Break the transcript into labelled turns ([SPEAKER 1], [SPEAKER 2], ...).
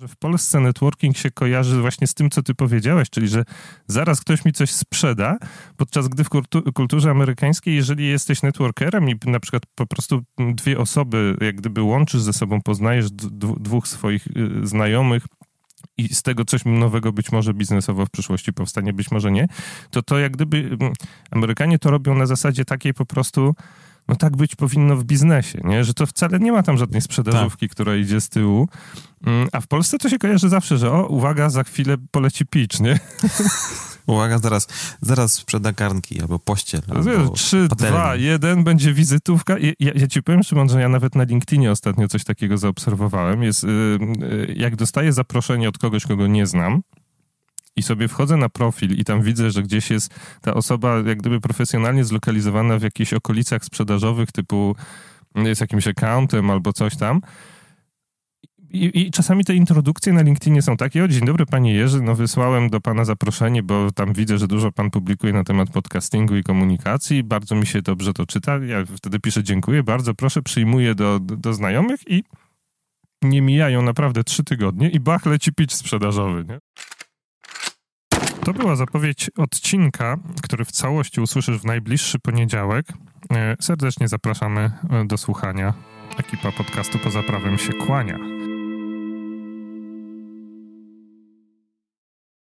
[SPEAKER 1] że w Polsce networking się kojarzy właśnie z tym, co ty powiedziałeś, czyli że zaraz ktoś mi coś sprzeda, podczas gdy w kulturze amerykańskiej, jeżeli jesteś networkerem i na przykład po prostu dwie osoby jak gdyby łączysz ze sobą, poznajesz dwóch swoich y, znajomych, i z tego coś nowego być może biznesowo w przyszłości powstanie, być może nie, to to jak gdyby mm, Amerykanie to robią na zasadzie takiej po prostu no tak być powinno w biznesie, nie? że to wcale nie ma tam żadnej sprzedażówki, tak. która idzie z tyłu, mm, a w Polsce to się kojarzy zawsze, że o, uwaga, za chwilę poleci pitch, nie?
[SPEAKER 2] Uwaga, zaraz, zaraz sprzeda garnki albo pościel. Albo
[SPEAKER 1] 3, 2, 1 będzie wizytówka. Ja, ja, ci powiem, Szymon, że ja nawet na LinkedInie ostatnio coś takiego zaobserwowałem. Jest, yy, jak dostaję zaproszenie od kogoś, kogo nie znam, i sobie wchodzę na profil i tam widzę, że gdzieś jest ta osoba jak gdyby profesjonalnie zlokalizowana w jakichś okolicach sprzedażowych, typu jest jakimś accountem albo coś tam. I, I, czasami te introdukcje na LinkedInie są takie, o dzień dobry panie Jerzy, no wysłałem do pana zaproszenie, bo tam widzę, że dużo pan publikuje na temat podcastingu i komunikacji, bardzo mi się dobrze to czyta, ja wtedy piszę dziękuję, bardzo proszę, przyjmuję do, do, do znajomych i nie mijają naprawdę trzy tygodnie i bach leci pitch sprzedażowy, nie? To była zapowiedź odcinka, który w całości usłyszysz w najbliższy poniedziałek. E, serdecznie zapraszamy e, do słuchania. Ekipa podcastu Poza Prawem się kłania.